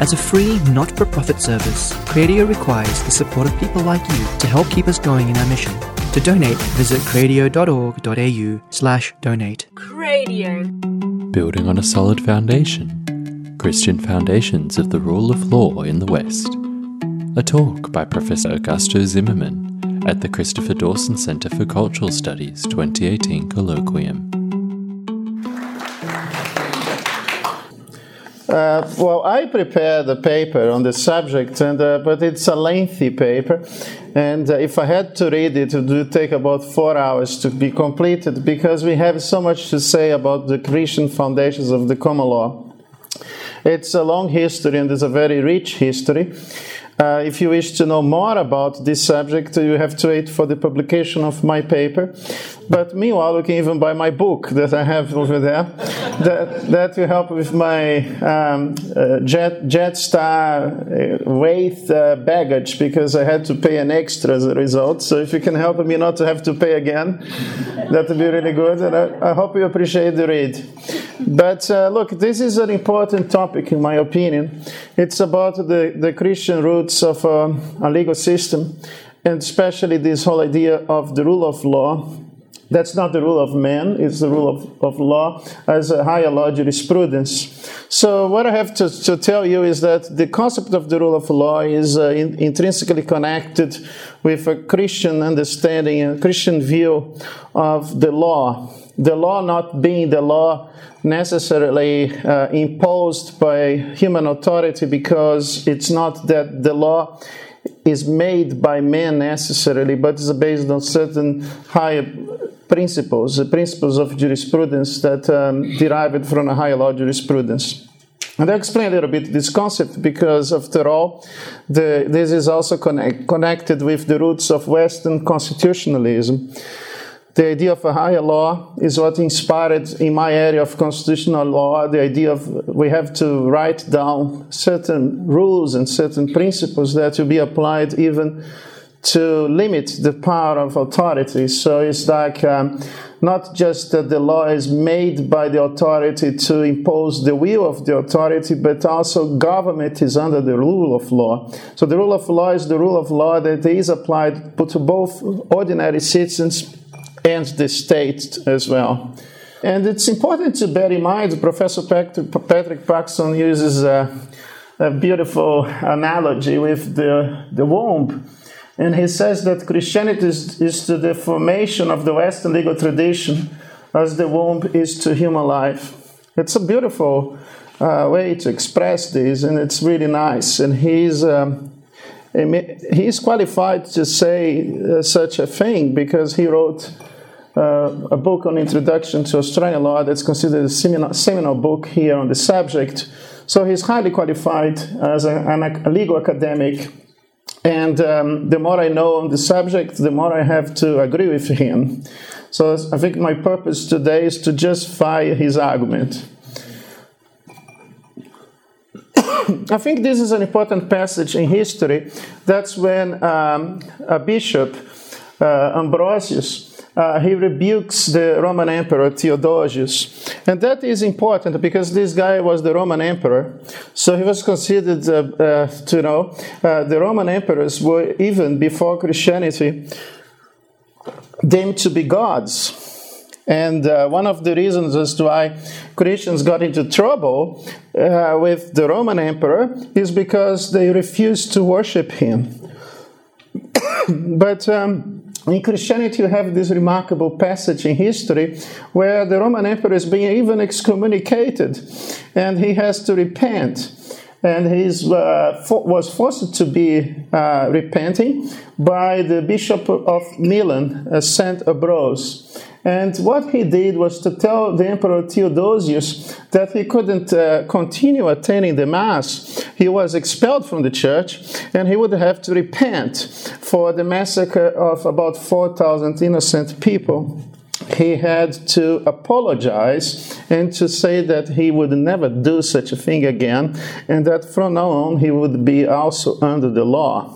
As a free, not for profit service, Cradio requires the support of people like you to help keep us going in our mission. To donate, visit cradio.org.au slash donate. Cradio. Building on a solid foundation. Christian Foundations of the Rule of Law in the West. A talk by Professor Augusto Zimmermann at the Christopher Dawson Center for Cultural Studies 2018 Colloquium. Uh, well, I prepared a paper on the subject, and uh, but it's a lengthy paper, and uh, if I had to read it, it would take about four hours to be completed because we have so much to say about the Christian foundations of the common law. It's a long history and it's a very rich history. Uh, if you wish to know more about this subject, you have to wait for the publication of my paper. But meanwhile, you can even buy my book that I have over there. that, that will help with my um, uh, Jet, Jetstar uh, weight uh, baggage because I had to pay an extra as a result. So if you can help me not to have to pay again, that would be really good. And I, I hope you appreciate the read. But uh, look, this is an important topic in my opinion. It's about the, the Christian roots of um, a legal system, and especially this whole idea of the rule of law. That's not the rule of man, it's the rule of, of law as a higher law jurisprudence. So, what I have to, to tell you is that the concept of the rule of law is uh, in, intrinsically connected with a Christian understanding, a Christian view of the law. The law not being the law necessarily uh, imposed by human authority because it's not that the law is made by man necessarily, but is based on certain higher principles, the principles of jurisprudence that um, derived from a higher law jurisprudence. And I'll explain a little bit this concept because, after all, the, this is also connect, connected with the roots of Western constitutionalism. The idea of a higher law is what inspired in my area of constitutional law the idea of we have to write down certain rules and certain principles that will be applied even to limit the power of authority. So it's like um, not just that the law is made by the authority to impose the will of the authority, but also government is under the rule of law. So the rule of law is the rule of law that is applied to both ordinary citizens and the state as well. And it's important to bear in mind, Professor Patrick Paxson uses a, a beautiful analogy with the, the womb. And he says that Christianity is, is to the formation of the Western legal tradition as the womb is to human life. It's a beautiful uh, way to express this, and it's really nice. And he's um, he's qualified to say uh, such a thing because he wrote uh, a book on introduction to Australian law that's considered a seminal, seminal book here on the subject. So he's highly qualified as a, a legal academic. And um, the more I know on the subject, the more I have to agree with him. So I think my purpose today is to justify his argument. I think this is an important passage in history. That's when um, a bishop, uh, Ambrosius, uh, he rebukes the Roman Emperor Theodosius. And that is important because this guy was the Roman Emperor. So he was considered, uh, uh, to know, uh, the Roman emperors were even before Christianity deemed to be gods. And uh, one of the reasons as to why Christians got into trouble uh, with the Roman emperor is because they refused to worship him. but um, in Christianity, you have this remarkable passage in history where the Roman emperor is being even excommunicated and he has to repent. And he uh, was forced to be uh, repenting by the Bishop of Milan, uh, Saint Ambrose. And what he did was to tell the Emperor Theodosius that he couldn't uh, continue attending the Mass. He was expelled from the church and he would have to repent for the massacre of about 4,000 innocent people he had to apologize and to say that he would never do such a thing again and that from now on he would be also under the law.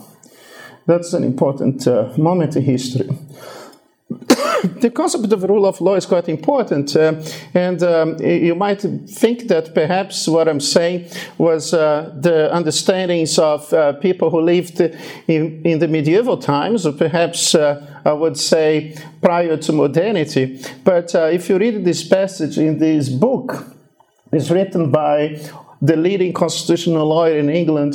That's an important uh, moment in history. the concept of the rule of law is quite important. Uh, and um, you might think that perhaps what I'm saying was uh, the understandings of uh, people who lived in, in the medieval times, or perhaps uh, I would say prior to modernity. But uh, if you read this passage in this book, it's written by the leading constitutional lawyer in England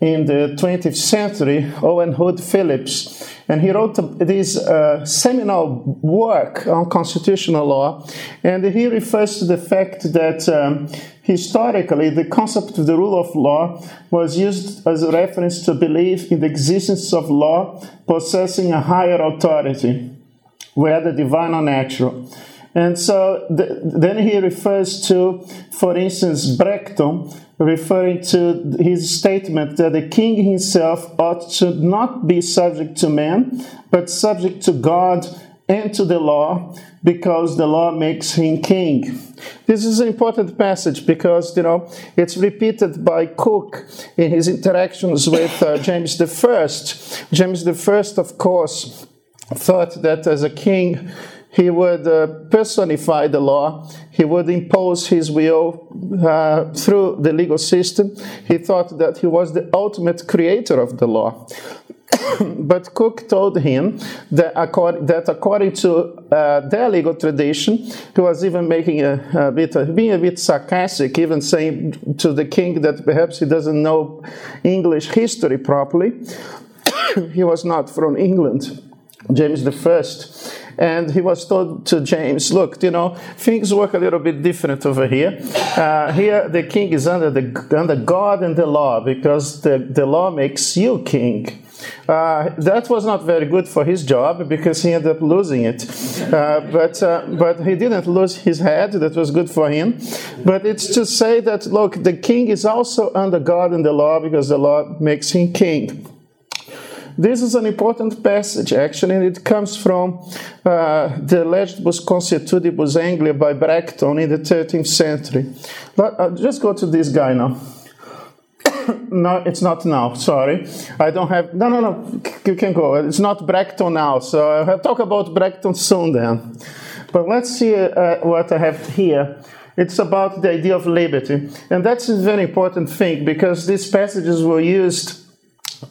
in the 20th century, Owen Hood Phillips. And he wrote this uh, seminal work on constitutional law. And he refers to the fact that um, historically the concept of the rule of law was used as a reference to belief in the existence of law possessing a higher authority, whether divine or natural. And so the, then he refers to, for instance, Bracton, referring to his statement that the king himself ought to not be subject to man, but subject to God and to the law, because the law makes him king. This is an important passage because you know it's repeated by Coke in his interactions with uh, James I. James I, of course, thought that as a king he would uh, personify the law. He would impose his will uh, through the legal system. He thought that he was the ultimate creator of the law. but Coke told him that, according, that according to uh, their legal tradition, he was even making a, a bit, uh, being a bit sarcastic, even saying to the king that perhaps he doesn't know English history properly. he was not from England, James the First and he was told to James, look, you know, things work a little bit different over here. Uh, here, the king is under, the, under God and the law because the, the law makes you king. Uh, that was not very good for his job because he ended up losing it. Uh, but, uh, but he didn't lose his head, that was good for him. But it's to say that, look, the king is also under God and the law because the law makes him king. This is an important passage, actually, and it comes from uh, the Legibus Consuetudibus Anglia by Bracton in the 13th century. But, uh, just go to this guy now. no, it's not now. Sorry, I don't have. No, no, no. You can go. It's not Bracton now. So I'll talk about Bracton soon then. But let's see uh, what I have here. It's about the idea of liberty, and that's a very important thing because these passages were used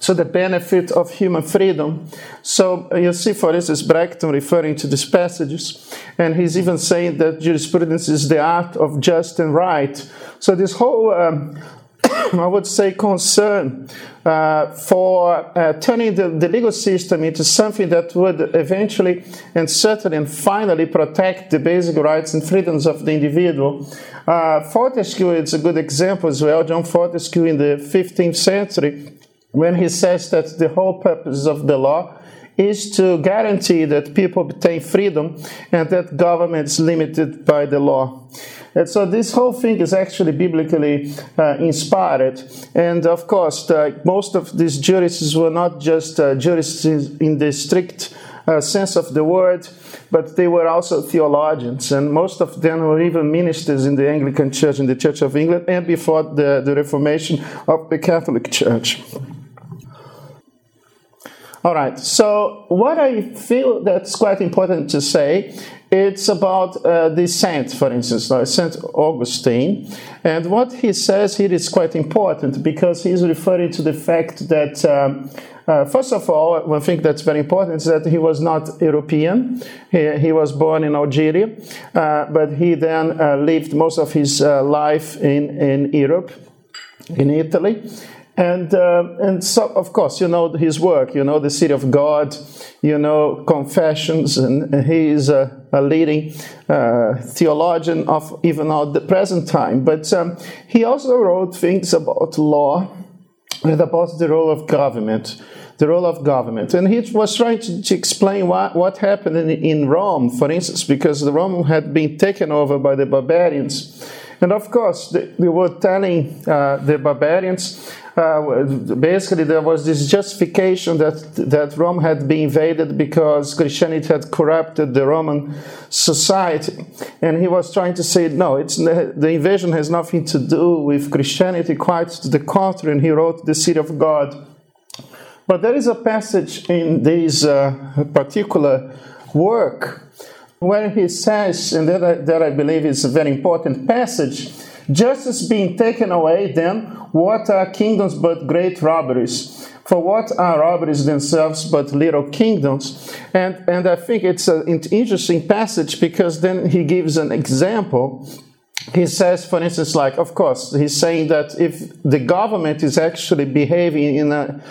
to the benefit of human freedom. So uh, you see, for instance, Bracton referring to these passages, and he's even saying that jurisprudence is the art of just and right. So this whole um, I would say, concern uh, for uh, turning the, the, legal system into something that would eventually and certainly and finally protect the basic rights and freedoms of the individual. Uh, Fortescue is a good example as well. John Fortescue in the 15th century when he says that the whole purpose of the law is to guarantee that people obtain freedom and that government is limited by the law. And so this whole thing is actually biblically uh, inspired. And of course, uh, most of these jurists were not just uh, jurists in the strict uh, sense of the word, but they were also theologians. And most of them were even ministers in the Anglican Church, in the Church of England, and before the, the Reformation of the Catholic Church. All right. So what I feel that's quite important to say, it's about uh, the saint, for instance, like Saint Augustine, and what he says here is quite important because he's referring to the fact that. Um, uh, first of all, one thing that's very important is that he was not European. He, he was born in Algeria, uh, but he then uh, lived most of his uh, life in, in Europe, in Italy. And, uh, and so, of course, you know his work, you know the City of God, you know Confessions, and he is a, a leading uh, theologian of even at the present time. But um, he also wrote things about law and about the role of government. The role of government. And he was trying to, to explain what, what happened in, in Rome, for instance, because the Rome had been taken over by the barbarians. And of course, they, they were telling uh, the barbarians basically there was this justification that that Rome had been invaded because Christianity had corrupted the Roman society, and he was trying to say no, it's the invasion has nothing to do with Christianity, quite to the contrary. And he wrote the City of God. But there is a passage in this uh, particular work where he says, and that I, that I believe is a very important passage, justice being taken away, then what are kingdoms but great robberies? For what are robberies themselves but little kingdoms? And, and I think it's an interesting passage because then he gives an example he says, for instance, like, of course, he's saying that if the government is actually behaving in a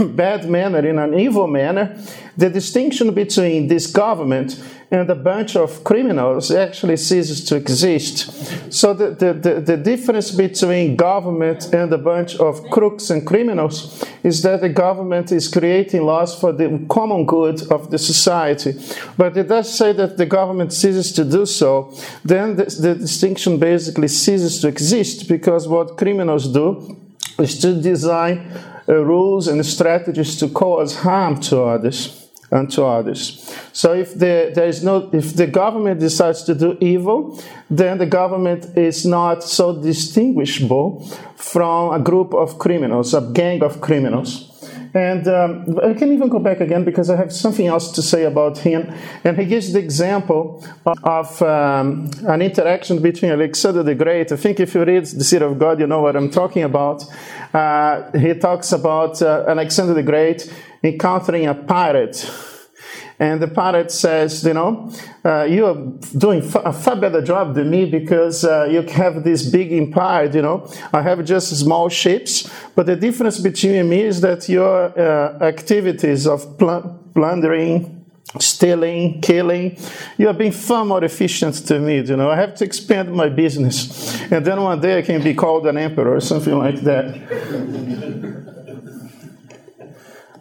bad manner, in an evil manner, the distinction between this government and a bunch of criminals actually ceases to exist. So the, the, the, the, difference between government and a bunch of crooks and criminals is that the government is creating laws for the common good of the society. But it does say that the government ceases to do so, then the, the distinction basically ceases to exist because what criminals do is to design uh, rules and strategies to cause harm to others and to others. So if the, there is no, if the government decides to do evil, then the government is not so distinguishable from a group of criminals, a gang of criminals. And um, I can even go back again because I have something else to say about him. And he gives the example of um, an interaction between Alexander the Great. I think if you read The City of God, you know what I'm talking about. Uh, he talks about uh, Alexander the Great encountering a pirate. And the pirate says, You know, uh, you are doing a far better job than me because uh, you have this big empire, you know. I have just small ships, but the difference between me is that your uh, activities of pl- plundering, stealing, killing, you are being far more efficient to me, you know. I have to expand my business. And then one day I can be called an emperor or something like that.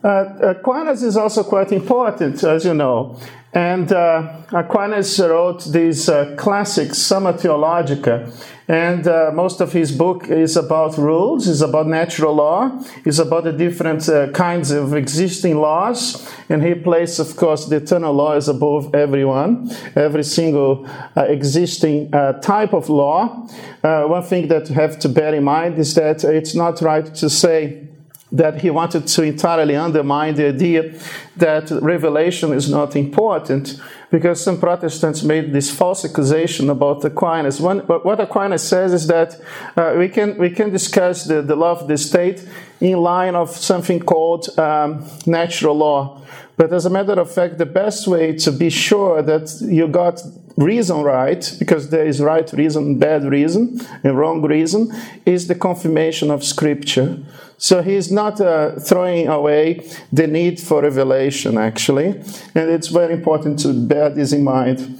Uh, Aquinas is also quite important, as you know. And uh, Aquinas wrote these uh, classic Summa Theologica. And uh, most of his book is about rules, is about natural law, is about the different uh, kinds of existing laws. And he places, of course, the eternal law is above everyone, every single uh, existing type of law. one thing that you have to bear in mind is that it's not right to say that he wanted to entirely undermine the idea that revelation is not important because some Protestants made this false accusation about Aquinas. One, what Aquinas says is that uh, we, can, we can discuss the, the law of the state in line of something called um, natural law. But as a matter of fact, the best way to be sure that you got reason right, because there is right reason, bad reason, and wrong reason, is the confirmation of Scripture. So he's not uh, throwing away the need for revelation, actually. And it's very important to bear this in mind.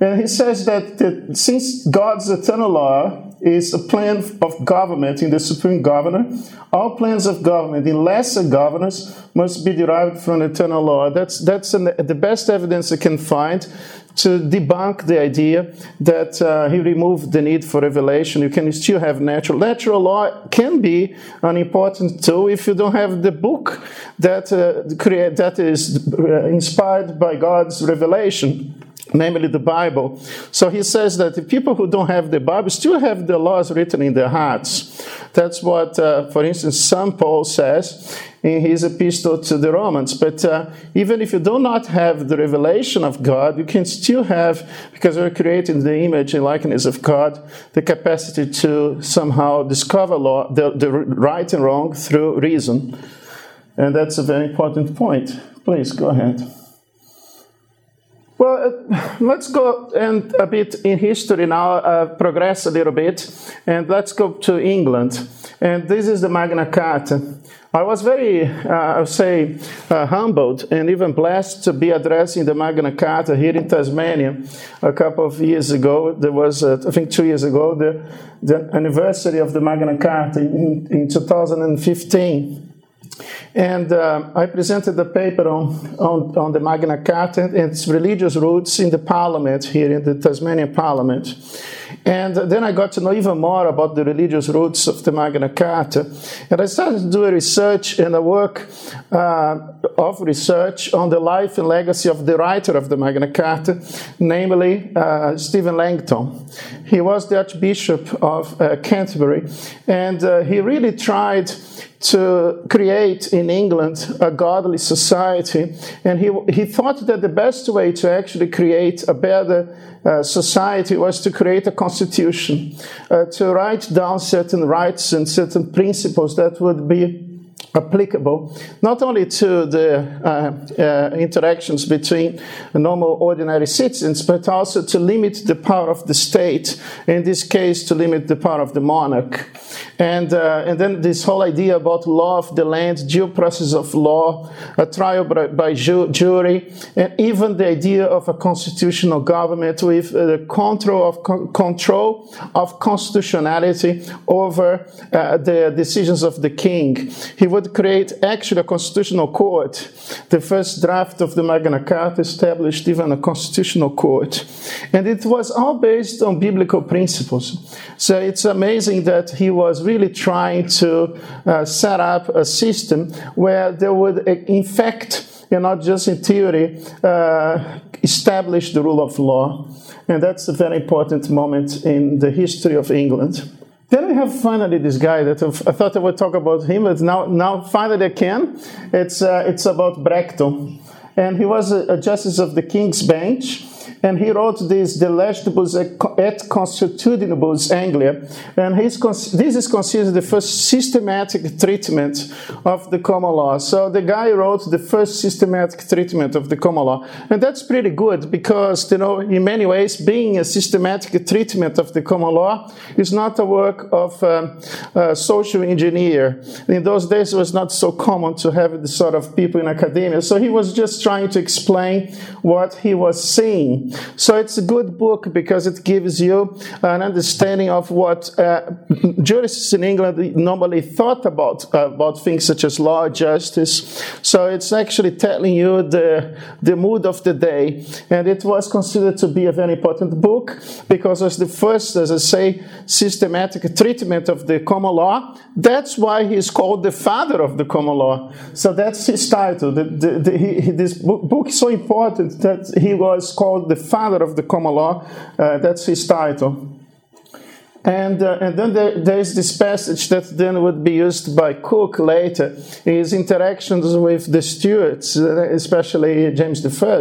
And he says that, that since God's eternal law is a plan of government in the supreme governor. All plans of government in lesser governors must be derived from eternal law. That's, that's an, the best evidence I can find to debunk the idea that uh, he removed the need for revelation. You can still have natural. Natural law can be an important tool if you don't have the book that, uh, create, that is uh, inspired by God's revelation namely the Bible. So he says that the people who don't have the Bible still have the laws written in their hearts. That's what, uh, for instance, St. Paul says in his epistle to the Romans. But uh, even if you do not have the revelation of God, you can still have, because we're created in the image and likeness of God, the capacity to somehow discover law, the, the right and wrong through reason. And that's a very important point. Please go ahead. Well, uh, let's go and a bit in history now, uh, progress a little bit, and let's go to England. And this is the Magna Carta. I was very, uh, I would say, uh, humbled and even blessed to be addressing the Magna Carta here in Tasmania a couple of years ago. There was, uh, I think, two years ago, the, the anniversary of the Magna Carta in, in 2015. And uh, I presented the paper on, on, on, the Magna Carta and its religious roots in the parliament here in the Tasmanian parliament. And then I got to know even more about the religious roots of the Magna Carta. And I started to do a research and a work uh, of research on the life and legacy of the writer of the Magna Carta, namely uh, Stephen Langton. He was the Archbishop of uh, Canterbury, and uh, he really tried to create in England a godly society. And he, he thought that the best way to actually create a better uh, society was to create a constitution, uh, to write down certain rights and certain principles that would be applicable not only to the uh, uh, interactions between normal ordinary citizens, but also to limit the power of the state, in this case, to limit the power of the monarch. And, uh, and then this whole idea about law of the land, due process of law, a trial by, by ju- jury, and even the idea of a constitutional government with uh, the control of co- control of constitutionality over uh, the decisions of the king. He would create actually a constitutional court. The first draft of the Magna Carta established even a constitutional court. And it was all based on biblical principles. So it's amazing that he was really trying to uh, set up a system where there would, in fact, and not just in theory, uh, establish the rule of law. And that's a very important moment in the history of England. Then we have finally this guy that I thought I would talk about him, but now, now finally I can. It's, uh, it's about Bracton. And he was a, a justice of the King's Bench and he wrote this De Legibus et Consuetudinibus Anglia, and this is considered the first systematic treatment of the common law. So the guy wrote the first systematic treatment of the common law, and that's pretty good because you know, in many ways, being a systematic treatment of the common law is not a work of um, a social engineer. In those days, it was not so common to have this sort of people in academia. So he was just trying to explain what he was seeing. So it's a good book because it gives you an understanding of what uh, jurists in England normally thought about uh, about things such as law, justice. So it's actually telling you the the mood of the day, and it was considered to be a very important book because it was the first, as I say, systematic treatment of the common law. That's why he's called the father of the common law. So that's his title. The, the, the, he, this book is so important that he was called the father of the common law. Uh, that's his title. And, uh, and then there, there's this passage that then would be used by Coke later his interactions with the Stuarts, uh, especially James I.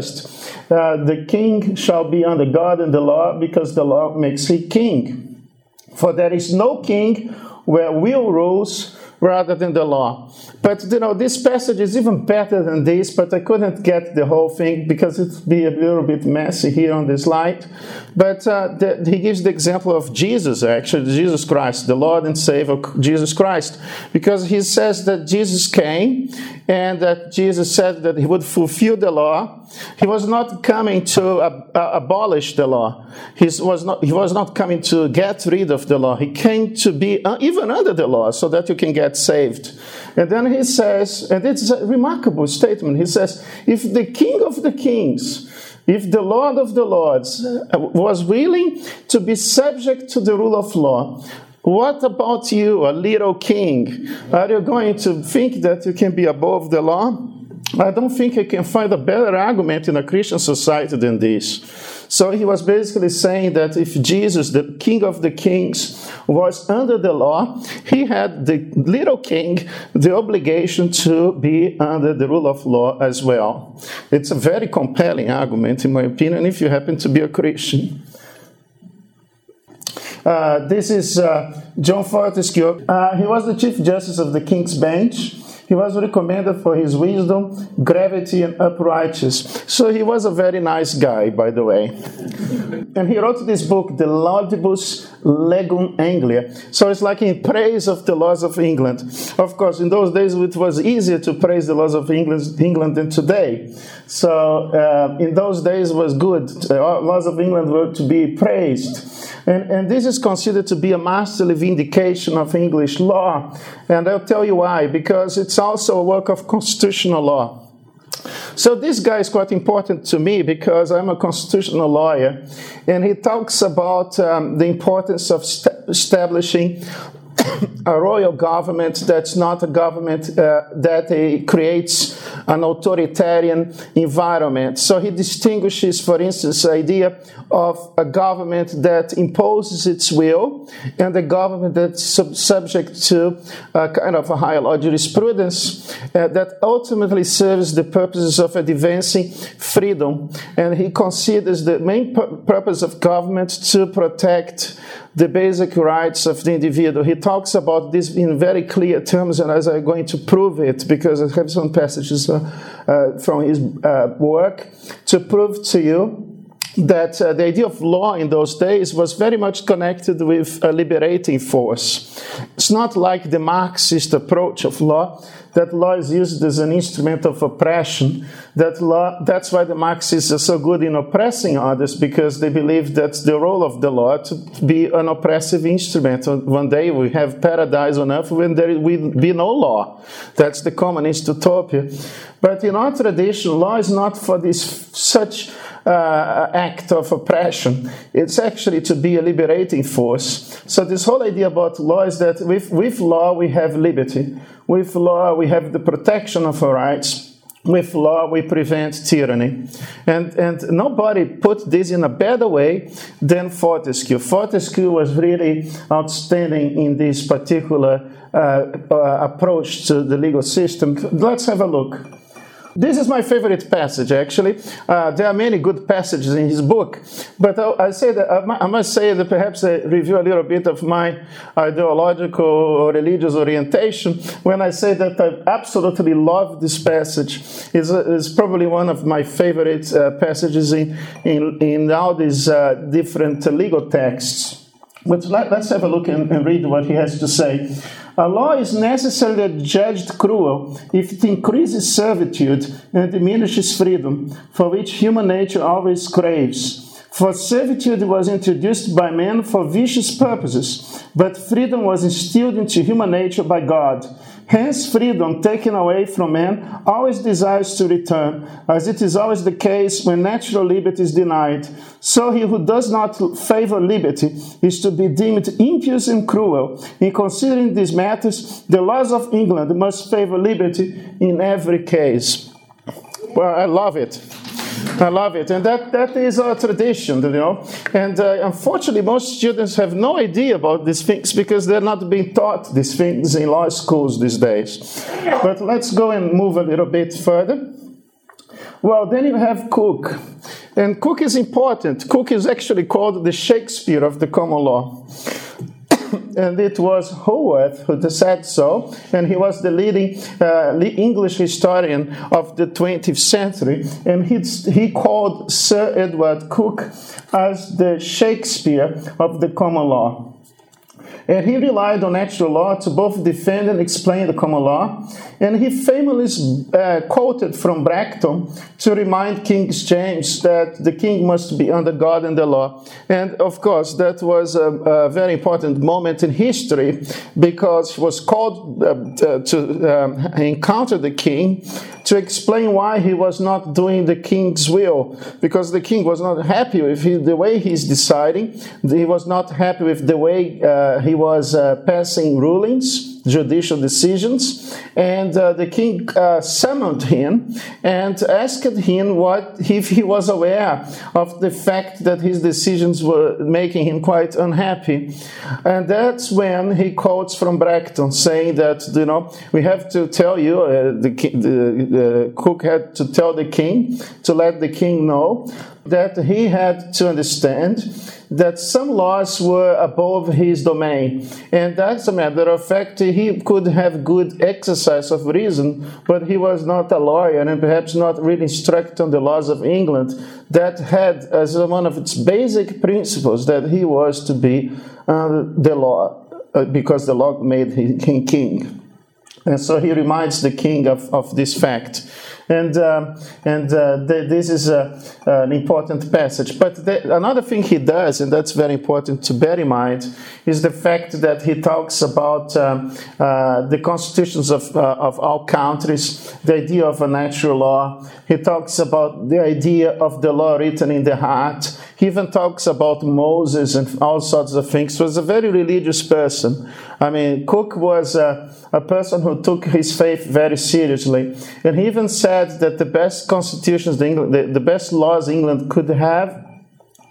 Uh, the king shall be under God and the law because the law makes him king. For there is no king where will rules rather than the law. But you know, this passage is even better than this, but I couldn't get the whole thing because it'd be a little bit messy here on the slide. But uh, the, he gives the example of Jesus, actually, Jesus Christ, the Lord and Savior, Jesus Christ, because he says that Jesus came and that Jesus said that he would fulfill the law. He was not coming to uh, uh, abolish the law. He was not, he was not coming to get rid of the law. He came to be uh, even under the law so that you can get saved. And then he says, and it's a remarkable statement. He says, if the King of the Kings, if the Lord of the Lords uh, was willing to be subject to the rule of law, what about you, a little king? Are you going to think that you can be above the law? I don't think I can find a better argument in a Christian society than this. So he was basically saying that if Jesus, the King of the Kings, was under the law, he had the little king the obligation to be under the rule of law as well. It's a very compelling argument, in my opinion, if you happen to be a Christian. Uh, this is uh, John Fortescue. Uh, he was the Chief Justice of the King's Bench. He was recommended for his wisdom, gravity, and uprightness. So he was a very nice guy, by the way. and he wrote this book, De Laudibus Legum Anglia. So it's like in praise of the laws of England. Of course, in those days it was easier to praise the laws of England, England than today. So uh, in those days it was good. The laws of England were to be praised. And, and this is considered to be a masterly vindication of English law. And I'll tell you why. Because it's also a work of constitutional law. So this guy is quite important to me because I'm a constitutional lawyer, and he talks about um, the importance of st- establishing a royal government that's not a government uh, that uh, creates an authoritarian environment. So he distinguishes, for instance, the idea of a government that imposes its will and a government that's sub- subject to a kind of a higher jurisprudence uh, that ultimately serves the purposes of advancing freedom. And he considers the main pu- purpose of government to protect the basic rights of the individual. He talks about this in very clear terms, and as I'm going to prove it, because I have some passages uh, uh, from his uh, work to prove to you that uh, the idea of law in those days was very much connected with a liberating force. It's not like the Marxist approach of law, that law is used as an instrument of oppression. That law, that's why the Marxists are so good in oppressing others, because they believe that's the role of the law to be an oppressive instrument. One day we have paradise on earth when there will be no law. That's the communist utopia. But in our tradition, law is not for this such uh, act of oppression. It's actually to be a liberating force. So, this whole idea about law is that with, with law we have liberty. With law we have the protection of our rights. With law, we prevent tyranny. And, and nobody put this in a better way than Fortescue. Fortescue was really outstanding in this particular uh, uh, approach to the legal system. Let's have a look. This is my favorite passage, actually. Uh, there are many good passages in his book, but I, I say that I must say that perhaps I review a little bit of my ideological or religious orientation when I say that I absolutely love this passage. It's, it's probably one of my favorite uh, passages in, in, in all these uh, different legal texts. But let, us have a look and, and read what he has to say. A law is necessarily judged cruel if it increases servitude and diminishes freedom, for which human nature always craves. For servitude was introduced by man for vicious purposes, but freedom was instilled into human nature by God. Hence, freedom taken away from man always desires to return, as it is always the case when natural liberty is denied. So, he who does not favor liberty is to be deemed impious and cruel. In considering these matters, the laws of England must favor liberty in every case. Well, I love it. I love it. And that, that is our tradition, you know. And uh, unfortunately, most students have no idea about these things because they're not being taught these things in law schools these days. But let's go and move a little bit further. Well, then you have Coke. And Coke is important. Coke is actually called the Shakespeare of the common law and it was Holdsworth who said so, and he was the leading uh, English historian of the 20th century, and he, he called Sir Edward Coke as the Shakespeare of the common law. And he relied on natural law to both defend and explain the common law. And he famously uh, quoted from Bracton to remind King James that the king must be under God and the law. And of course, that was a, a very important moment in history because he was called uh, to um, encounter the king to explain why he was not doing the king's will, because the king was not happy with the way he's deciding. He was not happy with the way uh, he was uh, passing rulings judicial decisions. And uh, the king uh, summoned him and asked him what if he was aware of the fact that his decisions were making him quite unhappy. And that's when he quotes from Bracton saying that, you know, we have to tell you, the, the, the Coke had to tell the king to let the king know that he had to understand that some laws were above his domain. And as a matter of fact, he could have good exercise of reason, but he was not a lawyer and perhaps not really instructed on the laws of England that had as one of its basic principles that he was to be uh, the law, uh, because the law made him king. And so he reminds the king of, of this fact. And, um, and uh, th- this is a, an important passage. But the, another thing he does, and that's very important to bear in mind, is the fact that he talks about um, uh, the constitutions of, uh, of all countries, the idea of a natural law. He talks about the idea of the law written in the heart. He even talks about Moses and all sorts of things. He was a very religious person. I mean, Coke was a, a person who took his faith very seriously. And he even said that the best constitutions, the, England, the, the best laws England could have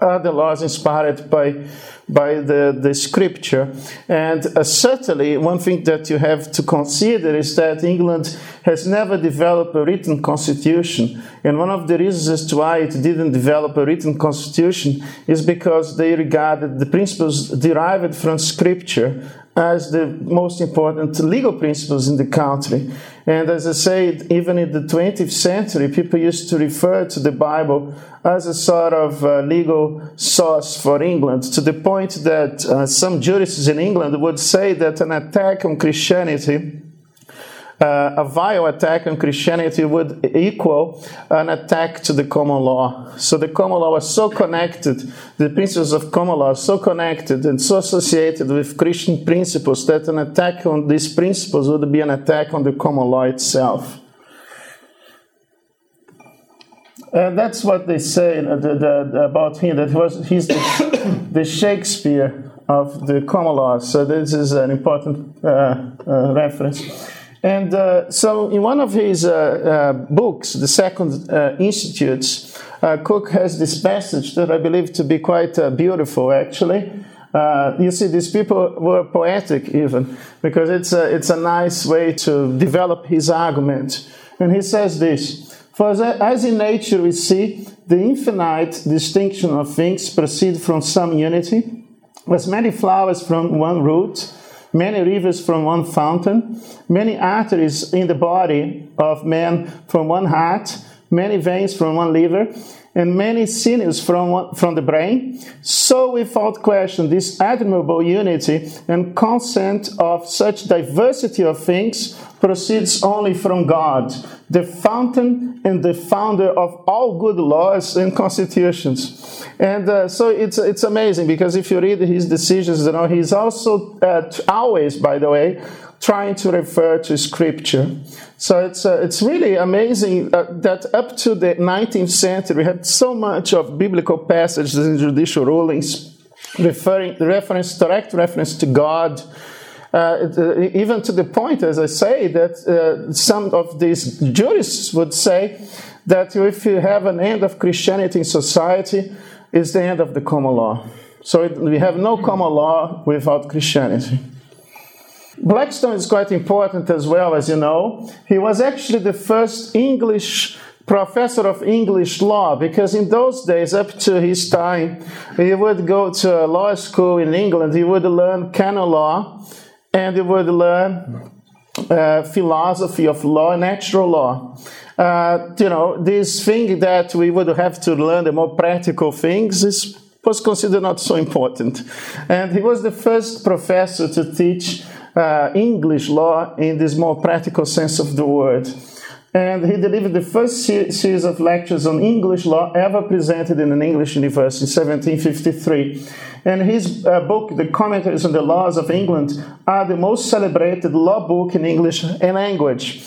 are the laws inspired by by the, the scripture. And uh, certainly, one thing that you have to consider is that England has never developed a written constitution. And one of the reasons as to why it didn't develop a written constitution is because they regarded the principles derived from scripture as the most important legal principles in the country. And as I said, even in the 20th century, people used to refer to the Bible as a sort of uh, legal source for England, to the point that uh, some jurists in England would say that an attack on Christianity uh, a vile attack on Christianity would equal an attack to the common law. So the common law was so connected, the principles of common law are so connected and so associated with Christian principles that an attack on these principles would be an attack on the common law itself. And that's what they say the, about him, that he was, he's the, the Shakespeare of the common law. So this is an important uh, uh, reference. And uh, so, in one of his uh, uh, books, The Second uh, Institutes, uh, Coke has this passage that I believe to be quite uh, beautiful, actually. you see, these people were poetic, even, because it's a, it's a nice way to develop his argument. And he says this For as, as in nature we see, the infinite distinction of things proceed from some unity, as many flowers from one root many rivers from one fountain, many arteries in the body of man from one heart, many veins from one liver, and many sinews from, from the brain. So, without question, this admirable unity and consent of such diversity of things proceeds only from God, the fountain and the founder of all good laws and constitutions. And uh, so it's, it's amazing because if you read his decisions, you know, he's also uh, always, by the way, trying to refer to scripture. So it's, uh, it's really amazing uh, that up to the 19th century, we had so much of biblical passages and judicial rulings referring, reference, direct reference to God, uh, uh, even to the point, as I say, that uh, some of these jurists would say that if you have an end of Christianity in society, it's the end of the common law. So it, we have no common law without Christianity. Blackstone is quite important as well, as you know. He was actually the first English professor of English law because in those days, up to his time, he would go to a law school in England, he would learn canon law, and you would learn uh, philosophy of law, natural law. Uh, you know, this thing that we would have to learn the more practical things is, was considered not so important. And he was the first professor to teach uh, English law in this more practical sense of the word. And he delivered the first series of lectures on English law ever presented in an English university in 1753. And his uh, book, The Commentaries on the Laws of England, are the most celebrated law book in English language.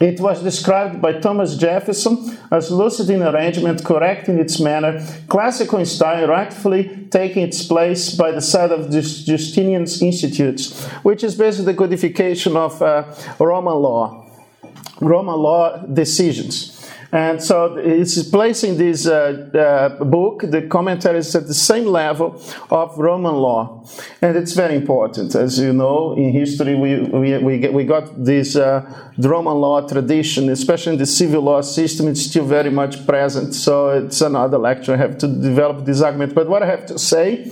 It was described by Thomas Jefferson as lucid in arrangement, correct in its manner, classical in style, rightfully taking its place by the side of Justinian's Institutes, which is basically the codification of uh, Roman law, Roman law decisions. And so it's placing this uh, uh, book, the commentaries, at the same level of Roman law. And it's very important. As you know, in history, we, we, we, get, we got this uh, Roman law tradition, especially in the civil law system, it's still very much present. So it's another lecture. I have to develop this argument. But what I have to say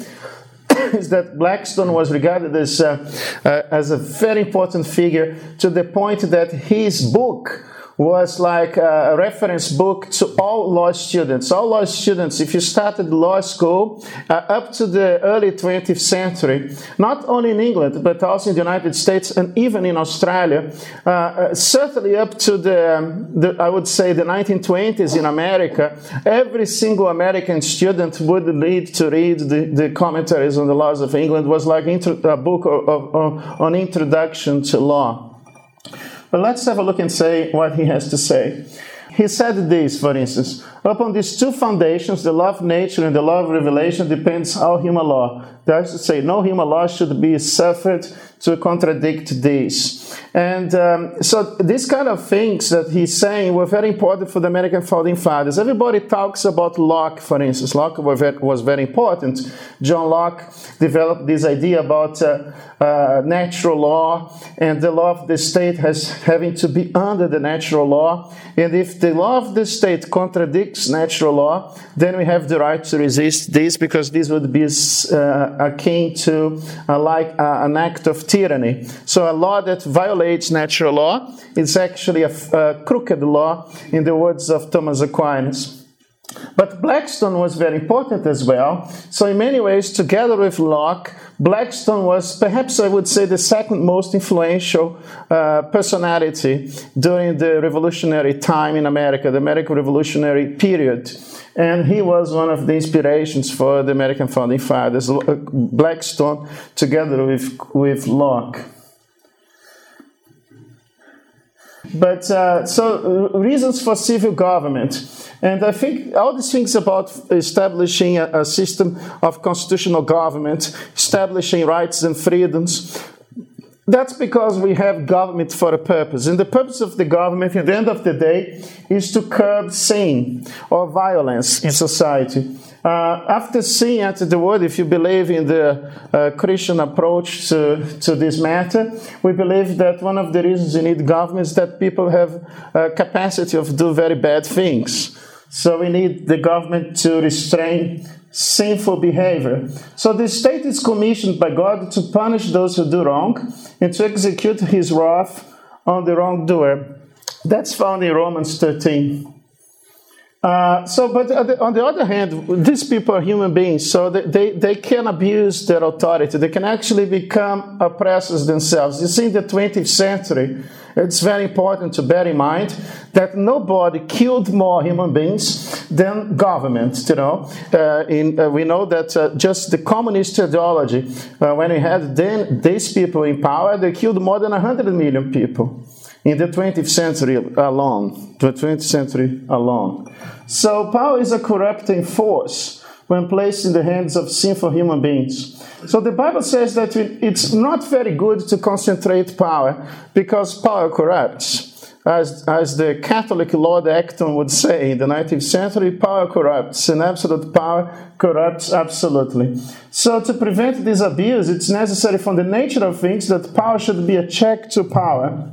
is that Blackstone was regarded as, uh, uh, as a very important figure to the point that his book was like a reference book to all law students. All law students, if you started law school uh, up to the early 20th century, not only in England, but also in the United States and even in Australia, uh, uh, certainly up to the, um, the, I would say, the 1920s in America, every single American student would need to read the, the commentaries on the laws of England. It was like a book of, of, of, on introduction to law. But let's have a look and say what he has to say. He said this, for instance, upon these two foundations, the law of nature and the law of revelation, depends all human law. That is to say, no human law should be suffered to contradict this. And um, so these kind of things that he's saying were very important for the American founding fathers. Everybody talks about Locke, for instance. Locke was very important. John Locke developed this idea about uh, uh, natural law and the law of the state has having to be under the natural law. And if the law of the state contradicts natural law, then we have the right to resist this because this would be uh, akin to uh, like uh, an act of tyranny. So a law that violates natural law is actually a, a crooked law, in the words of Thomas Aquinas. But Blackstone was very important as well. So, in many ways, together with Locke, Blackstone was perhaps I would say the second most influential uh, personality during the revolutionary time in America, the American Revolutionary period. And he was one of the inspirations for the American founding fathers, uh, Blackstone, together with, with Locke. But uh, so, reasons for civil government. And I think all these things about establishing a, a system of constitutional government, establishing rights and freedoms, that's because we have government for a purpose. And the purpose of the government, at the end of the day, is to curb sin or violence in society. Uh, after seeing at the word, if you believe in the uh, Christian approach to, to this matter, we believe that one of the reasons you need government is that people have a capacity of do very bad things. So we need the government to restrain sinful behavior. So the state is commissioned by God to punish those who do wrong and to execute his wrath on the wrongdoer. That's found in Romans 13. Uh, so, but on the other hand, these people are human beings, so they, they, can abuse their authority. They can actually become oppressors themselves. You see, in the 20th century, it's very important to bear in mind that nobody killed more human beings than government. You know, uh, in, uh, we know that uh, just the communist ideology, uh, when we had then these people in power, they killed more than 100 million people in the 20th century alone. The 20th century alone. So power is a corrupting force when placed in the hands of sinful human beings. So the Bible says that it's not very good to concentrate power because power corrupts. As, as the Catholic Lord Acton would say in the 19th century, power corrupts, and absolute power corrupts absolutely. So, to prevent this abuse, it's necessary from the nature of things that power should be a check to power.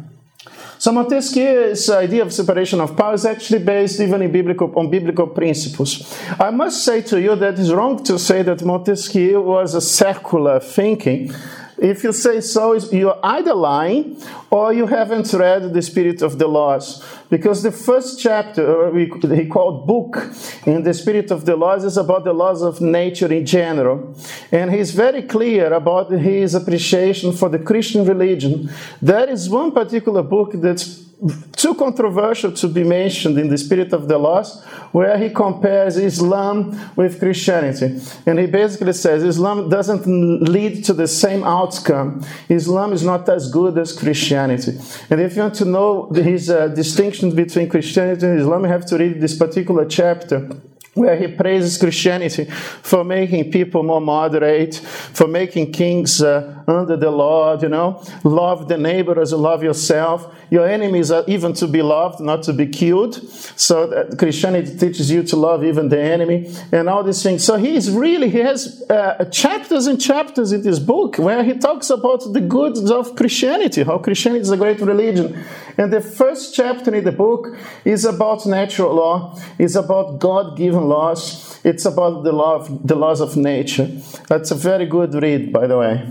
So Montesquieu's uh, idea of separation of power is actually based even in biblical, on biblical principles. I must say to you that it's wrong to say that Montesquieu was a secular thinking. If you say so, you're either lying or you haven't read the Spirit of the Laws. Because the first chapter, uh, he called book in the Spirit of the Laws, is about the laws of nature in general. And he's very clear about his appreciation for the Christian religion. There is one particular book that's too controversial to be mentioned in the spirit of the laws, where he compares Islam with Christianity. And he basically says Islam doesn't lead to the same outcome. Islam is not as good as Christianity. And if you want to know his uh, distinction between Christianity and Islam, you have to read this particular chapter where he praises Christianity for making people more moderate, for making kings uh, under the law, you know, love the neighbor as you love yourself. Your enemies are even to be loved, not to be killed. So Christianity teaches you to love even the enemy and all these things. So he is really, he has uh, chapters and chapters in this book where he talks about the goods of Christianity, how Christianity is a great religion. And the first chapter in the book is about natural law, is about God given laws, it's about the, law of, the laws of nature. That's a very good read, by the way.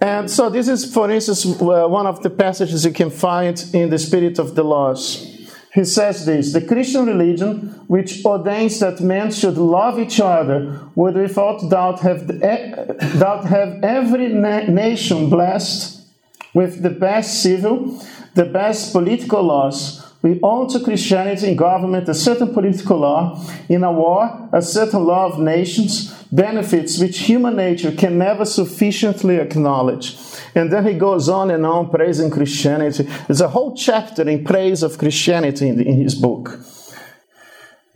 And so, this is, for instance, uh, one of the passages you can find in the Spirit of the Laws. He says this The Christian religion, which ordains that men should love each other, would without doubt have, doubt have every na- nation blessed with the best civil, the best political laws. We owe to Christianity in government a certain political law, in a war, a certain law of nations, benefits which human nature can never sufficiently acknowledge. And then he goes on and on praising Christianity. There's a whole chapter in praise of Christianity in, his book.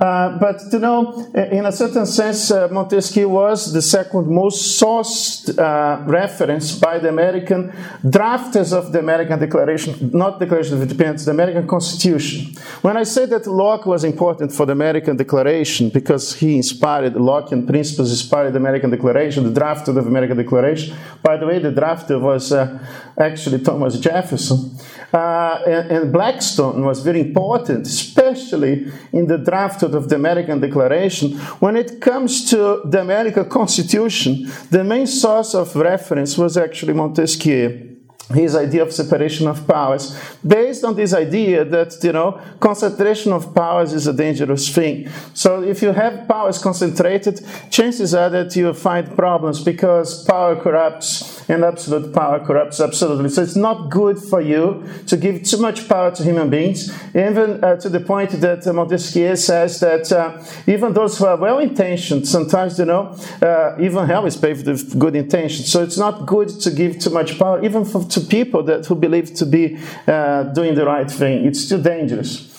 Uh, but you know, in a certain sense, uh, Montesquieu was the second most sourced uh, reference by the American drafters of the American Declaration, not Declaration of Independence, the American Constitution. When I say that Locke was important for the American Declaration because he inspired Lockean principles, inspired the American Declaration, the drafter of the American Declaration. By the way, the drafter was uh, actually Thomas Jefferson. Uh, and, and, Blackstone was very important, especially in the draft of the American Declaration. When it comes to the American Constitution, the main source of reference was actually Montesquieu his idea of separation of powers based on this idea that you know concentration of powers is a dangerous thing so if you have powers concentrated chances are that you find problems because power corrupts and absolute power corrupts absolutely. So it's not good for you to give too much power to human beings, even uh, to the point that uh, Montesquieu says that uh, even those who are well intentioned, sometimes, you know, uh, even hell is paved with good intentions. So it's not good to give too much power, even for, to people that who believe to be uh, doing the right thing. It's too dangerous.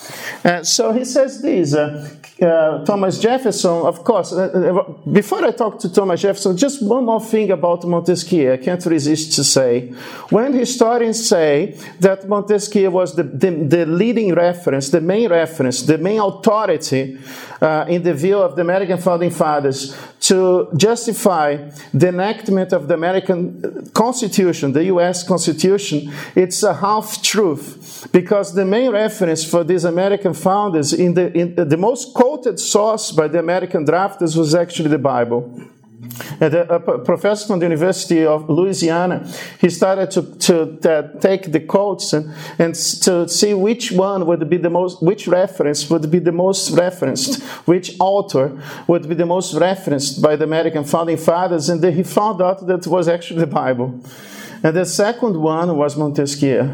Uh, so he says this uh, uh, Thomas Jefferson, of course, uh, uh, before I talk to Thomas Jefferson, just one more thing about Montesquieu. I can't resist to say. When historians say that Montesquieu was the, the, the leading reference, the main reference, the main authority uh, in the view of the American founding fathers to justify the enactment of the American Constitution, the US Constitution, it's a half truth because the main reference for these American founders in the, in the most quoted source by the American drafters was actually the Bible. And a, professor from the University of Louisiana, he started to, to uh, take the quotes and, and to see which one would be the most, which reference would be the most referenced, which author would be the most referenced by the American founding fathers, and he found out that it was actually the Bible. And the second one was Montesquieu,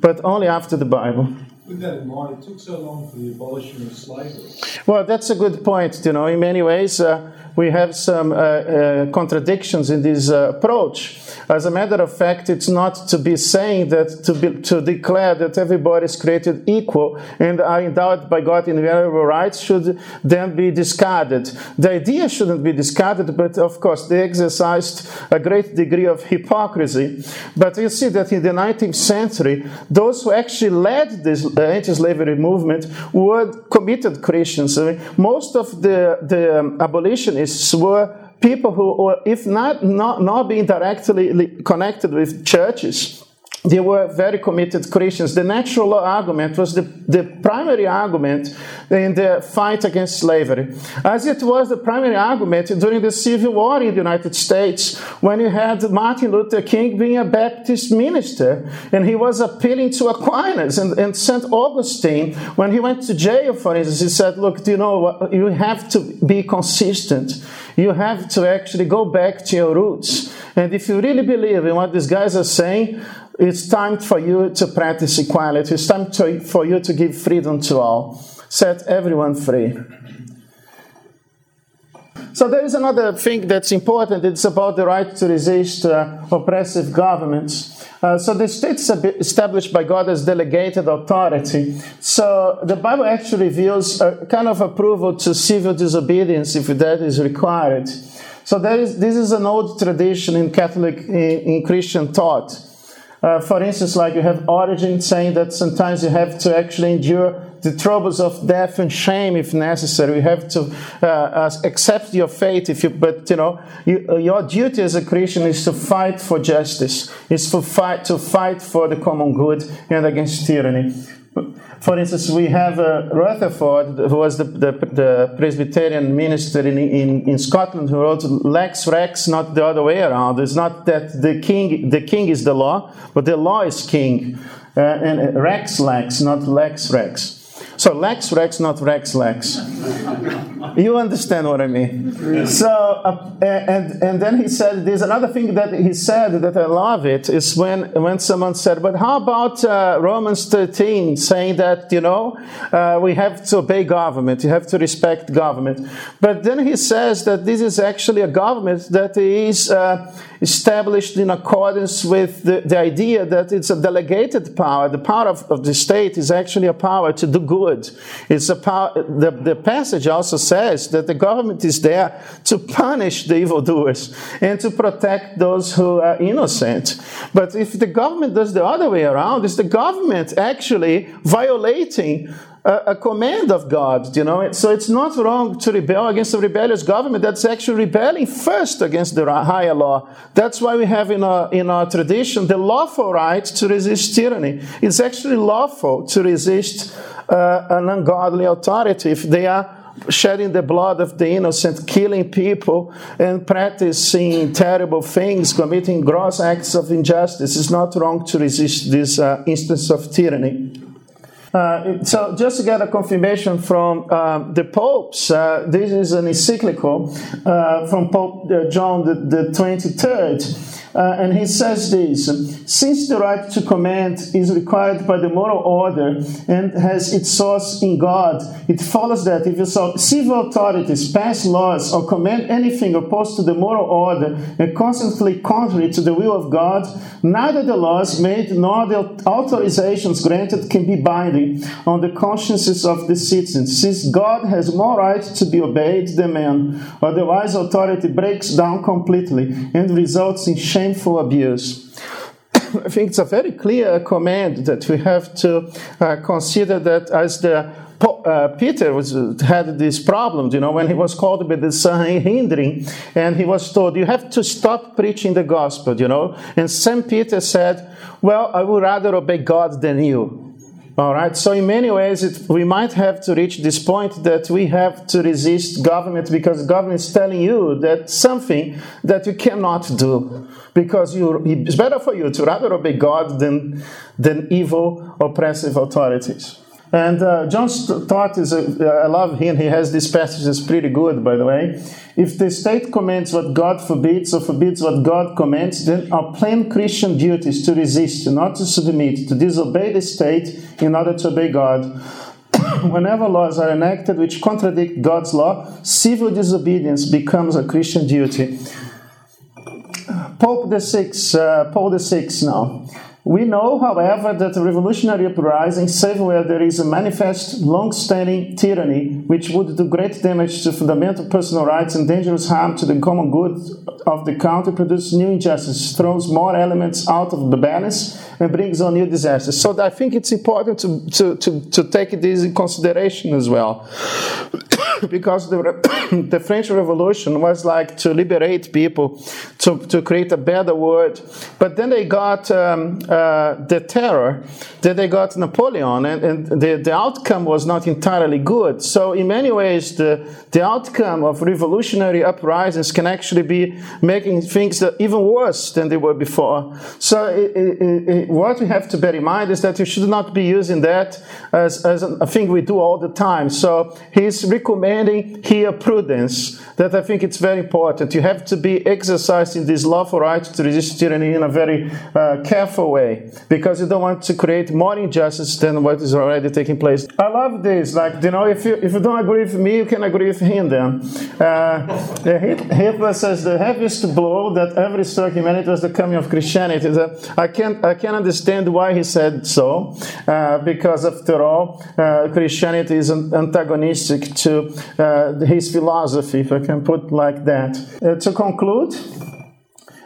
but only after the Bible. With that in mind, it took so long for the abolition of slavery. Well, that's a good point. You know, in many ways, uh, we have some uh, uh, contradictions in this uh, approach. As a matter of fact, it's not to be saying that to, be, to declare that everybody is created equal and are endowed by God in inalienable rights should then be discarded. The idea shouldn't be discarded, but of course they exercised a great degree of hypocrisy. But you see that in the 19th century, those who actually led this anti-slavery movement were committed Christians. I mean, most of the, the um, abolitionists were people who, if not, not, not being directly connected with churches, they were very committed Christians. The natural law argument was the, the primary argument in the fight against slavery, as it was the primary argument during the Civil War in the United States when you had Martin Luther King being a Baptist minister and he was appealing to Aquinas and, and St. Augustine. When he went to jail, for instance, he said, Look, you know, you have to be consistent. You have to actually go back to your roots. And if you really believe in what these guys are saying, it's time for you to practice equality. It's time to, for you to give freedom to all. Set everyone free. So there is another thing that's important. It's about the right to resist uh, oppressive governments. Uh, so the state is established by God as delegated authority. So the Bible actually reveals a kind of approval to civil disobedience if that is required. So this is an old tradition in Catholic, in, in Christian thought. Uh, for instance, like you have Origen saying that sometimes you have to actually endure the troubles of death and shame if necessary. You have to uh, accept your fate if you, but you know, you, uh, your duty as a Christian is to fight for justice, is to fight to fight for the common good and against tyranny. For instance, we have uh, Rutherford, who was the, the, the Presbyterian minister in, in, in, Scotland, who wrote "Lex Rex," not the other way around. It's not that the king the king is the law, but the law is king, uh, and Rex Lex, not Lex Rex. So Lex Rex, not Rex Lex. you understand what I mean? So, uh, and, and then he said, there's another thing that he said that I love it is when, when someone said, but how about uh, Romans 13 saying that, you know, uh, we have to obey government, you have to respect government. But then he says that this is actually a government that is uh, established in accordance with the, the idea that it's a delegated power. The power of, of the state is actually a power to do good. It's a power, the, the passage also says that the government is there to punish the evildoers and to protect those who are innocent. But if the government does the other way around, is the government actually violating a, command of God, you know. So it's not wrong to rebel against a rebellious government. That's actually rebelling first against the higher law. That's why we have in our, in our tradition the lawful right to resist tyranny. It's actually lawful to resist uh, an ungodly authority if they are shedding the blood of the innocent, killing people, and practicing terrible things, committing gross acts of injustice. It's not wrong to resist this uh, instance of tyranny. Uh, so just to get a confirmation from uh, the popes, uh, this is an encyclical uh, from Pope John the, the 23rd. Uh, and he says this Since the right to command is required by the moral order and has its source in God, it follows that if civil authorities pass laws or command anything opposed to the moral order and constantly contrary to the will of God, neither the laws made nor the authorizations granted can be binding on the consciences of the citizens, since God has more right to be obeyed than man. Otherwise, authority breaks down completely and results in shame shameful abuse. I think it's a very clear command that we have to uh, consider that as the uh, Peter was, had this problem, you know, when he was called by the Sanhedrin, and he was told, You have to stop preaching the gospel, you know. And St. Peter said, Well, I would rather obey God than you. All right, so in many ways, it, we might have to reach this point that we have to resist government because government is telling you that something that you cannot do because you, it's better for you to rather obey God than, than evil, oppressive authorities. And uh, John Stott is, I love him, he has this passage that's pretty good, by the way. If the state commands what God forbids or forbids what God commands, then our plain Christian duty is to resist, not to submit, to disobey the state in order to obey God. Whenever laws are enacted which contradict God's law, civil disobedience becomes a Christian duty. Pope the Sixth, uh, Paul the Sixth now. We know, however, that a revolutionary uprising, save where there is a manifest, long-standing tyranny which would do great damage to fundamental personal rights and dangerous harm to the common good of the country, produces new injustices, throws more elements out of the balance, and brings on new disasters. So I think it's important to, to, to, to take this in consideration as well. Because the, the French Revolution was like to liberate people, to, to create a better world. But then they got um, uh, the terror, then they got Napoleon, and, and the, the outcome was not entirely good. So, in many ways, the, the outcome of revolutionary uprisings can actually be making things even worse than they were before. So, it, it, it, what we have to bear in mind is that we should not be using that as, as a thing we do all the time. So, he's recommending commanding here prudence that I think it's very important. You have to be exercising this lawful right to resist tyranny in a very uh, careful way because you don't want to create more injustice than what is already taking place. I love this. Like, you know, if you, if you don't agree with me, you can agree with him then. Uh, Hitler says the heaviest blow that ever struck humanity was the coming of Christianity. I can't, I can't understand why he said so uh, because, after all, uh, Christianity is antagonistic to his philosophy, if I can put like that. Uh, to conclude,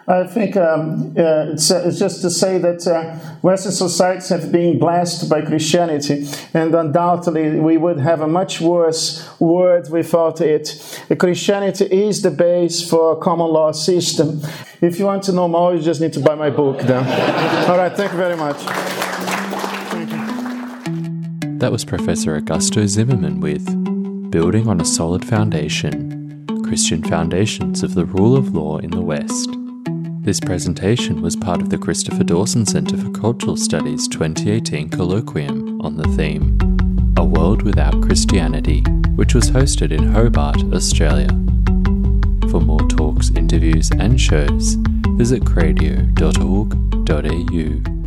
I think um, uh, it's, uh, it's, just to say that uh, Western societies have been blessed by Christianity, and undoubtedly we would have a much worse world without it. Christianity is the base for a common law system. If you want to know more, you just need to buy my book then. All right, thank you very much. That was Professor Augusto Zimmermann with Building on a Solid Foundation Christian Foundations of the Rule of Law in the West. This presentation was part of the Christopher Dawson Centre for Cultural Studies 2018 colloquium on the theme A World Without Christianity, which was hosted in Hobart, Australia. For more talks, interviews, and shows, visit cradio.org.au.